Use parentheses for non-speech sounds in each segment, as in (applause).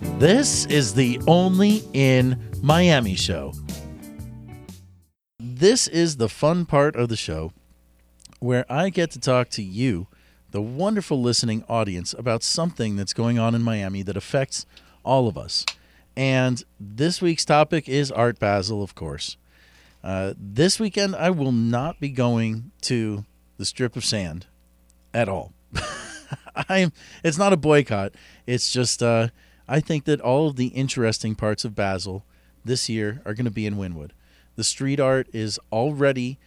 This is the Only in Miami show. This is the fun part of the show where I get to talk to you, the wonderful listening audience, about something that's going on in Miami that affects all of us. And this week's topic is Art Basel, of course. Uh, this weekend, I will not be going to the strip of sand at all. (laughs) I'm. It's not a boycott. It's just uh, I think that all of the interesting parts of Basel this year are going to be in Wynwood. The street art is already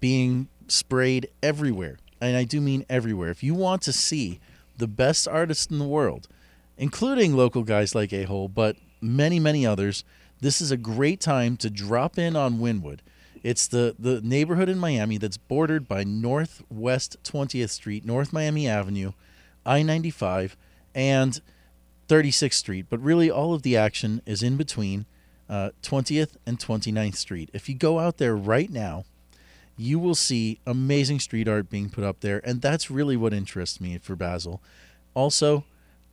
being sprayed everywhere, and I do mean everywhere. If you want to see the best artists in the world, including local guys like Ahol, but many many others, this is a great time to drop in on Wynwood. It's the, the neighborhood in Miami that's bordered by Northwest 20th Street, North Miami Avenue, I 95, and 36th Street. But really, all of the action is in between uh, 20th and 29th Street. If you go out there right now, you will see amazing street art being put up there. And that's really what interests me for Basel. Also,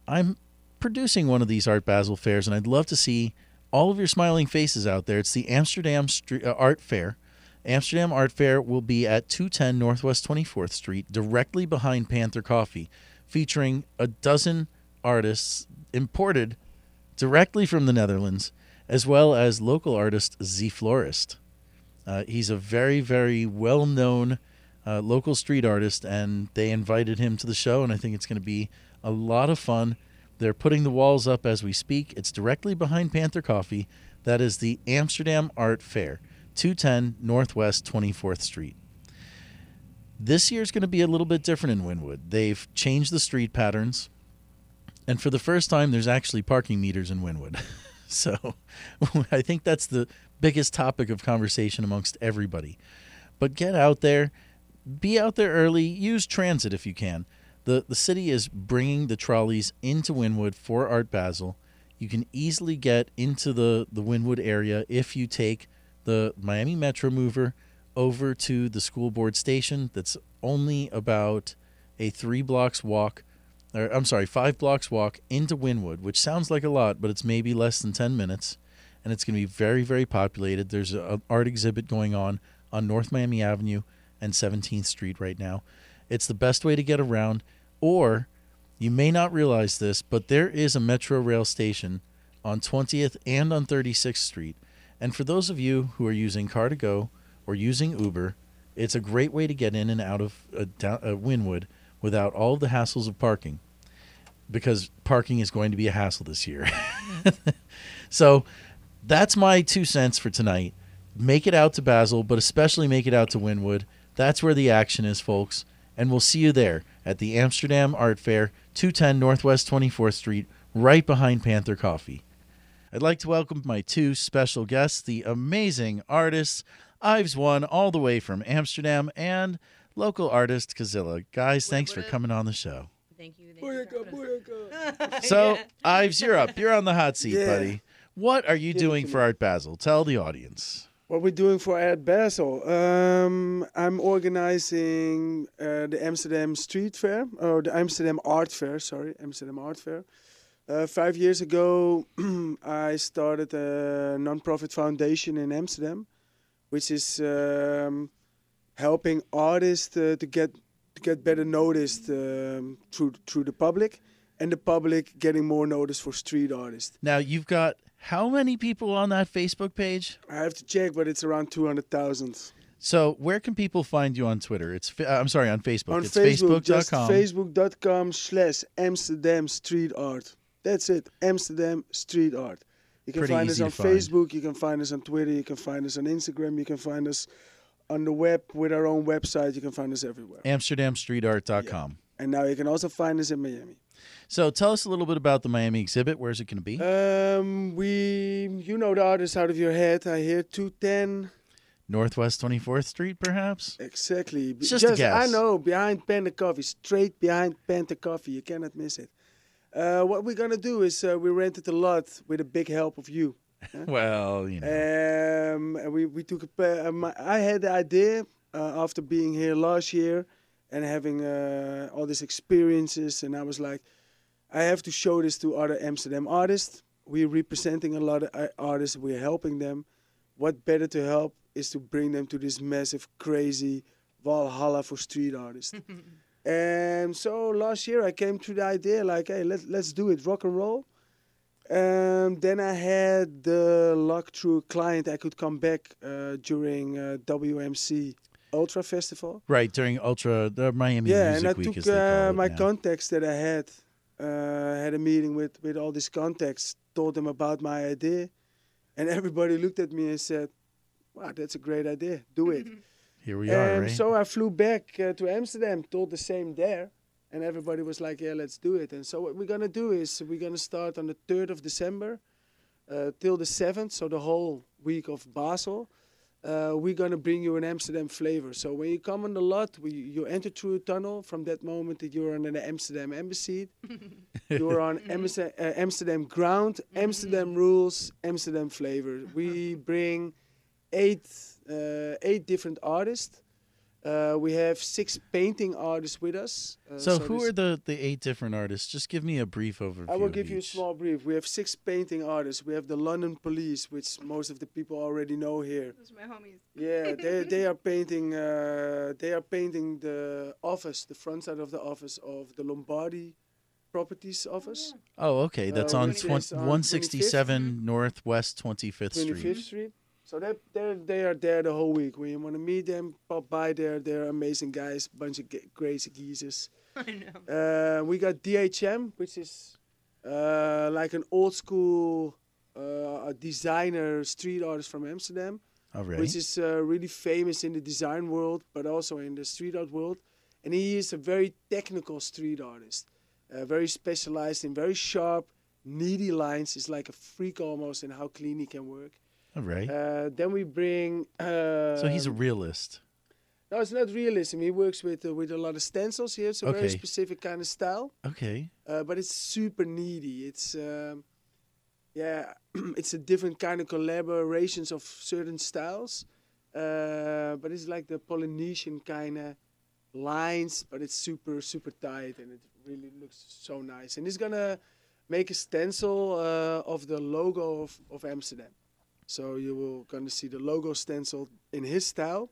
I'm producing one of these Art Basel fairs, and I'd love to see all of your smiling faces out there. It's the Amsterdam Street, uh, Art Fair. Amsterdam Art Fair will be at 210 Northwest 24th Street, directly behind Panther Coffee, featuring a dozen artists imported directly from the Netherlands, as well as local artist Z Florist. Uh, he's a very, very well known uh, local street artist, and they invited him to the show, and I think it's going to be a lot of fun. They're putting the walls up as we speak. It's directly behind Panther Coffee. That is the Amsterdam Art Fair, 210 Northwest 24th Street. This year's going to be a little bit different in Wynwood. They've changed the street patterns, and for the first time, there's actually parking meters in Wynwood. (laughs) so (laughs) I think that's the biggest topic of conversation amongst everybody. But get out there, be out there early, use transit if you can. The, the city is bringing the trolleys into Wynwood for Art Basel. You can easily get into the, the Wynwood area if you take the Miami Metro Mover over to the school board station. That's only about a three blocks walk, or I'm sorry, five blocks walk into Wynwood, which sounds like a lot, but it's maybe less than 10 minutes. And it's going to be very, very populated. There's an art exhibit going on on North Miami Avenue and 17th Street right now. It's the best way to get around. Or you may not realize this, but there is a Metro Rail station on 20th and on 36th Street. And for those of you who are using Car2Go or using Uber, it's a great way to get in and out of uh, uh, Wynwood without all the hassles of parking because parking is going to be a hassle this year. (laughs) so that's my two cents for tonight. Make it out to Basel, but especially make it out to Wynwood. That's where the action is, folks. And we'll see you there at the Amsterdam Art Fair, 210 Northwest 24th Street, right behind Panther Coffee. I'd like to welcome my two special guests, the amazing artists Ives One, all the way from Amsterdam, and local artist Kazilla. Guys, thanks for coming on the show. Thank you. Thank you for having. So, (laughs) Yeah. Ives, you're up. You're on the hot seat, Yeah. buddy. What are you Give doing for. Art Basel? Tell the audience. What we're doing for Art Basel? Um, I'm organizing uh, the Amsterdam Street Fair, or the Amsterdam Art Fair. Sorry, Amsterdam Art Fair. Uh, five years ago, (clears throat) I started a non-profit foundation in Amsterdam, which is um, helping artists uh, to get to get better noticed um, through through the public, and the public getting more notice for street artists. Now, you've got how many people on that Facebook page? I have to check, but it's around two hundred thousand. So, where can people find you on Twitter? It's fa- I'm sorry, on Facebook. on it's Facebook, facebook.com. facebook.com slash Amsterdam Street Art. That's it, Amsterdam Street Art. You can Pretty find us on find. Facebook, you can find us on Twitter, you can find us on Instagram, you can find us on the web with our own website, you can find us everywhere. AmsterdamStreetArt.com. And now you can also find us in Miami. So, tell us a little bit about the Miami exhibit. Where's it going to be? Um, we, you know the artist out of your head. I hear 210. Northwest 24th Street, perhaps? Exactly. It's just a I guess. I know, behind Panther Coffee, straight behind Panther Coffee. You cannot miss it. Uh, what we're gonna do is uh, we rented a lot with a big help of you. (laughs) Well, you know. Um, we we took a. Um, I had the idea uh, after being here last year and having uh, all these experiences, and I was like, I have to show this to other Amsterdam artists. We're representing a lot of uh, artists. We're helping them. What better to help is to bring them to this massive, crazy Valhalla for street artists. (laughs) and so last year I came to the idea like, hey, let, let's do it, rock and roll. Um, then I had the luck through a client I could come back uh, during uh, WMC Ultra Festival. Right during Ultra, the Miami yeah, Music and I Week, took as they call uh, my now. contacts that I had, uh, had a meeting with with all these contacts, told them about my idea, and (laughs) everybody looked at me and said, "Wow, that's a great idea. Do it." (laughs) Here we are, right? so I flew back uh, to Amsterdam, told the same there, and everybody was like, "Yeah, let's do it." And so what we're gonna do is we're gonna start on the third of December uh, till the seventh, so the whole week of Basel. Uh, we're gonna bring you an Amsterdam flavor. So when you come on the lot, we, you enter through a tunnel. From that moment that you're on the Amsterdam embassy, (laughs) you're on Amsterdam, uh, Amsterdam ground, Amsterdam rules, Amsterdam flavor. We (laughs) bring eight uh, eight different artists. Uh, we have six painting artists with us. Uh, so, who are the the eight different artists? Just give me a brief overview. I will of give you a small brief. We have six painting artists. We have the London Police, which most of the people already know here. Those are my homies. (laughs) Yeah, they they are painting. Uh, they are painting the office, the front side of the office of the Lombardi Properties office, Oh, okay. That's Uh, on which twen- is on 167 Northwest 25th twenty Street. fifth Street. So they they they are there the whole week. When you want to meet them, pop by there. They're amazing guys, bunch of ge- crazy geezers. (laughs) I know. Uh, we got DHM, which is uh, like an old school uh, a designer street artist from Amsterdam, All right. which is uh, really famous in the design world, but also in the street art world. And he is a very technical street artist, uh, very specialized in very sharp, needy lines. He's like a freak almost in how clean he can work. All right. Uh, then we bring. Uh, so he's a realist. no, it's not realism. He works with uh, with a lot of stencils. here. has a very specific kind of style. Okay. uh, but it's super needy. It's um, yeah, (clears throat) it's a different kind of collaborations of certain styles, uh, but it's like the Polynesian kind of lines, but it's super super tight and it really looks so nice. And he's gonna make a stencil uh, of the logo of, of Amsterdam. So you will gonna see the logo stencil in his style.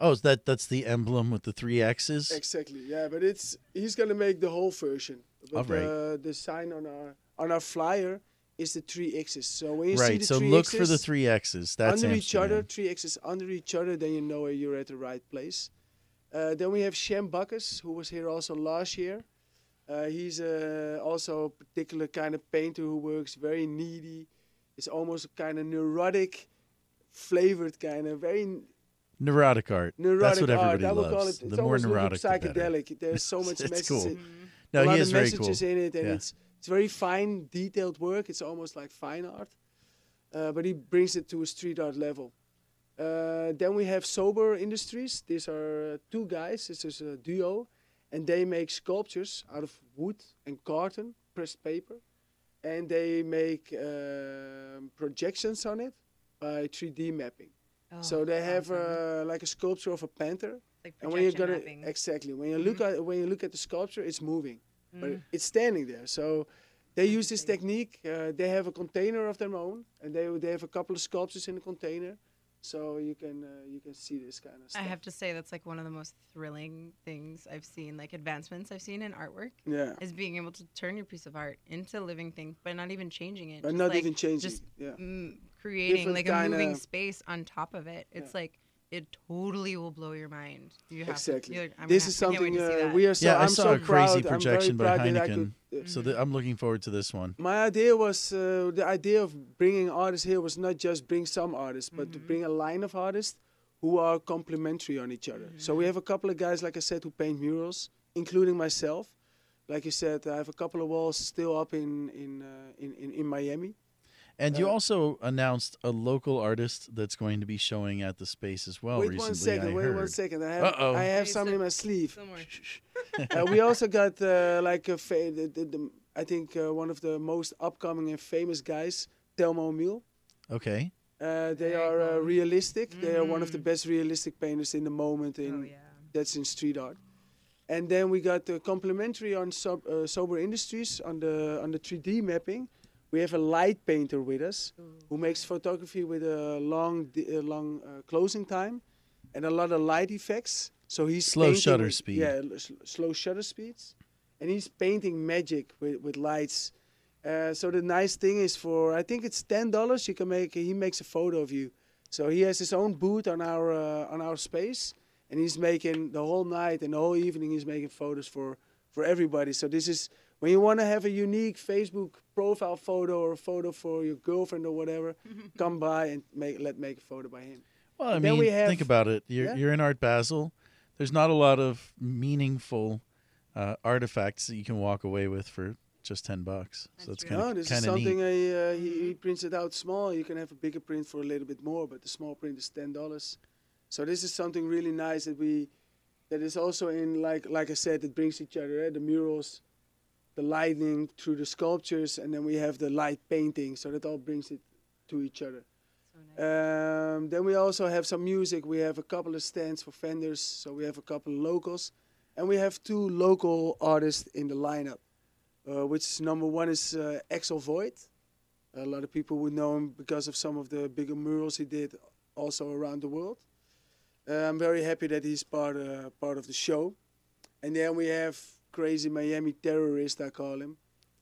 Oh, is that that's the emblem with the three X's? Exactly. Yeah, but it's he's gonna make the whole version. But Alright. the the sign on our on our flyer is the three X's. So when you see right. the So three look X's for the three X's. That's under each other, three X's under each other, then you know you're at the right place. Uh, then we have Sjem Bakkus, who was here also last year. Uh, he's uh, also a particular kind of painter who works very needy. It's almost kind of neurotic, flavored kind of very Neurotic art. neurotic That's what art. everybody I would loves. call it. The more almost a little neurotic, the better. psychedelic. There's so (laughs) much It's messages. cool. in- No, a lot he of is very cool. in it, and Yeah. it's it's very fine, detailed work. It's almost like fine art, uh, but he brings it to a street art level. Uh, then we have Sober Industries. These are uh, two guys. This is a duo, and they make sculptures out of wood and carton, pressed paper, and they make um projections on it by 3D mapping. Oh, so they have awesome. uh, like a sculpture of a panther, like and when you're gonna mapping. exactly when you look at when you look at the sculpture, it's moving, but Mm. it's standing there. So they use this technique. Uh, they have a container of their own, and they they have a couple of sculptures in the container, so you can uh, you can see this kind of stuff. I have to say that's like one of the most thrilling things I've seen, like advancements I've seen in artwork, yeah, is being able to turn your piece of art into a living thing, but not even changing it. but just not like, even changing. just yeah, mm, creating Different like a moving kinda- space on top of it. It's like it totally will blow your mind. You have exactly. To, you're- this gonna- is I can't wait something uh, we are so. yeah, I I'm saw so a crazy proud. projection by very proud that I Heineken. could, uh, So th- I'm looking forward to this one. My idea was uh, the idea of bringing artists here was not just bring some artists, but to Mhm. bring a line of artists who are complementary on each other. So we have a couple of guys, like I said, who paint murals, including myself. Like you said, I have a couple of walls still up in in uh, in, in, in Miami. And you Uh, also announced a local artist that's going to be showing at the space as well wait recently. one second. I wait heard. one second. I have Uh-oh. I have Hey, something in my (laughs) sleeve. (laughs) Uh, we also got uh, like a fa- the, the, the, I think uh, one of the most upcoming and famous guys, Telmo Miel. Okay. Uh, they are uh, cool. realistic. They are one of the Mhm. best realistic painters in the moment in oh yeah. that's in street art. And then we got the complementary on sub, uh, Sober Industries on the on the 3D mapping. We have a light painter with us who makes photography with a long di- uh, long uh, closing time and a lot of light effects. So he's Slow painting shutter with- speed. Yeah, sl- slow shutter speeds, and he's painting magic with with lights. Uh, so the nice thing is for I think it's ten dollars you can make he makes a photo of you. So he has his own booth on our uh, on our space, and he's making the whole night and the whole evening he's making photos for for everybody. So this is when you want to have a unique Facebook profile photo or a photo for your girlfriend or whatever, come by and make let make a photo by him. Well, I And mean, we have- think about it. You're Yeah. you're in Art Basel. There's not a lot of meaningful uh, artifacts that you can walk away with for just ten bucks. That's so it's true. kind No, of this is kind of something neat. I, uh, he, he prints it out small. You can have a bigger print for a little bit more, but the small print is ten dollars. So this is something really nice that we that is also in like like I said, it brings each other. Eh? The murals, the lighting through the sculptures, and then we have the light painting. So that all brings it to each other. So nice. Um, then we also have some music. We have a couple of stands for vendors. So we have a couple of locals, and we have two local artists in the lineup. Uh, which number one is uh, Axel Void. A lot of people would know him because of some of the bigger murals he did, also around the world. Uh, I'm very happy that he's part uh, part of the show. And then we have crazy Miami terrorist, I call him.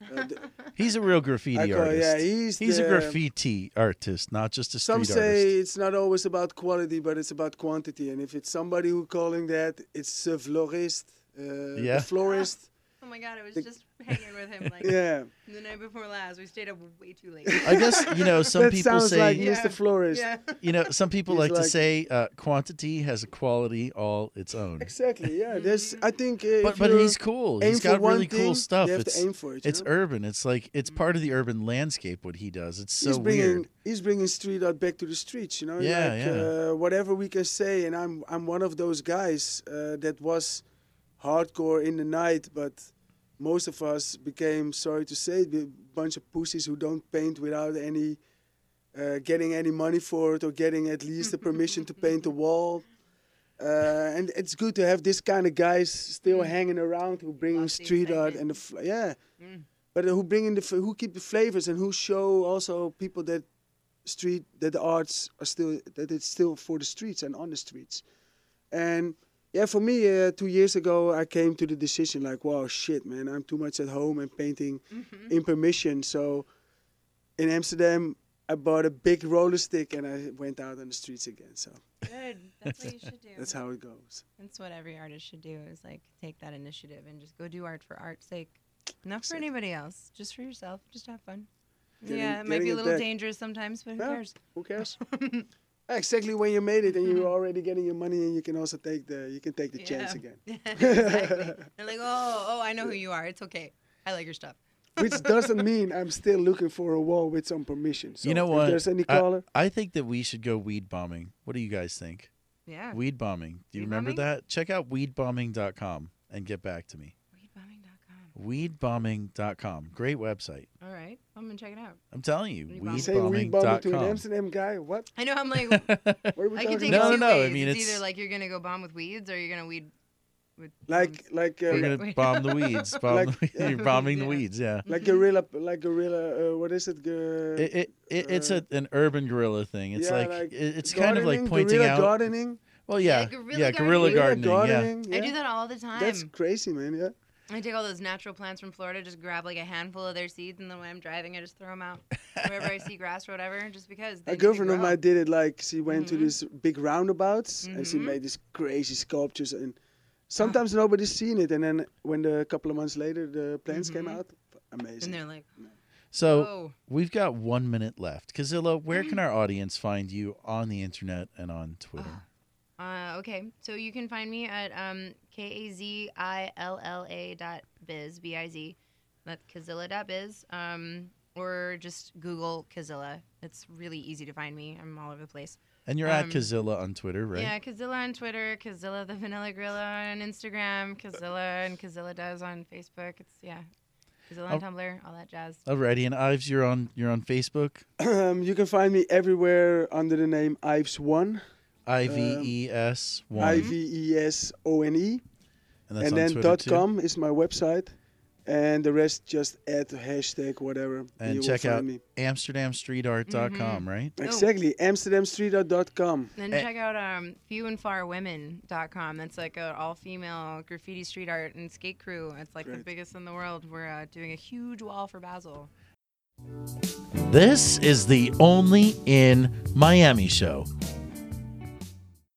Uh, (laughs) the- He's a real graffiti call, artist. yeah, he's He's a graffiti artist, not just a some street say artist. it's not always about quality, but it's about quantity. And if it's somebody who calling that, it's a florist, uh, Yeah. the florist. (laughs) Oh my god, It was the- just hanging with him like yeah, the night before last. We stayed up way too late. I guess you know some that people sounds say like Yeah. Mr. Florist. yeah. you know some people He's like, to say uh, quantity has a quality all its own. Exactly. Yeah. There's. I think. Uh, But but he's cool. He's got one really cool stuff. You have It's to aim for it. you it's know? urban. It's like it's part of the urban landscape. What he does. It's so he's bringing weird. he's bringing street art back to the streets. You know. Yeah, like, yeah. Uh, whatever we can say, and I'm I'm one of those guys uh, that was hardcore in the night, but most of us became sorry to say a bunch of pussies who don't paint without any uh, getting any money for it or getting at least the permission to paint the (laughs) wall. Uh, and it's good to have this kind of guys still Mm. hanging around who bring street art and the fl- yeah Mm. but who bring in the f- who keep the flavors and who show also people that street that the arts are still that it's still for the streets and on the streets and yeah for me uh, two years ago i came to the decision like wow shit man i'm too much at home and painting Mhm. in permission so in amsterdam i bought a big roller stick and i went out on the streets again so Good. That's what you should (laughs) do. that's how it goes That's what every artist should do is like take that initiative and just go do art for art's sake. Not for anybody else, just for yourself. Just have fun. Getting- yeah, it might be a little back. dangerous sometimes, but who cares? who cares (laughs) exactly when you made it and you're mm-hmm. already getting your money and you can also take the you can take the chance again (laughs) exactly. They're like, oh, oh, I know who you are. It's okay. I like your stuff. which (laughs) doesn't mean I'm still looking for a wall with some permission. So You know if what? there's any I- caller, I think that we should go weed bombing. What do you guys think? Yeah. Weed bombing. Do you Weed remember bombing? that? Check out weedbombing.com and get back to me. Weedbombing.com. Weedbombing.com. Great website. All right. I'm check it out. I'm telling you, Weed bombing. saying weed bombing to an weedbombing.com. Amsterdam guy, what? I know. I'm like, (laughs) What are we I talking can take No, it about? two no, I ways. mean, it's, it's- either like you're going to go bomb with weeds or you're going to weed with Like like uh, We're Wait, gonna wait. bomb the weeds. (laughs) Bomb Like- the, yeah. You're bombing the Yeah. weeds. Yeah. like gorilla like gorilla. Uh, what is it? Gu- It, it, it it's Uh, a, an urban gorilla thing. It's yeah, like, like it, it's kind of like gardening, pointing guerrilla out. gardening. Well, yeah, Yeah, guerrilla yeah, guerrilla gardening. Guerrilla gardening. yeah. I do that all the time. That's crazy, man. Yeah. I take all those natural plants from Florida, just grab like a handful of their seeds, and then when I'm driving, I just throw them out wherever I see grass or whatever, just because. They A girlfriend of grow. mine did it like she went Mhm. to these big roundabouts and she Mhm. made these crazy sculptures and sometimes nobody's seen it and then when the a couple of months later the plants came Mhm. out, amazing. And they're like, So oh, we've got one minute left. Kazilla, where (clears throat) can our audience find you on the internet and on Twitter? Uh, okay, so you can find me at um, K A Z I L L A dot biz, B I Z. That's Kazilla dot biz. Um, or just Google Kazilla. It's really easy to find me. I'm all over the place. And you're at Um, Kazilla on Twitter, right? Yeah, Kazilla on Twitter, Kazilla the Vanilla Gorilla on Instagram, Kazilla and Kazilla does on Facebook. It's yeah, Kazilla on Oh. Tumblr, all that jazz. Alrighty, and Ives, you're on you're on Facebook. um, (clears throat) you can find me everywhere under the name Ives One, I V E S one. I V E S O N E. And that's and on then Twitter dot too? .com is my website. And the rest just add the hashtag whatever. And you will check find out me. AmsterdamStreetArt.com, right? Exactly. AmsterdamStreetArt.com. Then check out um, fewandfarwomen.com. That's like an all-female graffiti street art and skate crew. It's like the Great. biggest in the world. We're uh, doing a huge wall for Basel. This is the Only in Miami show.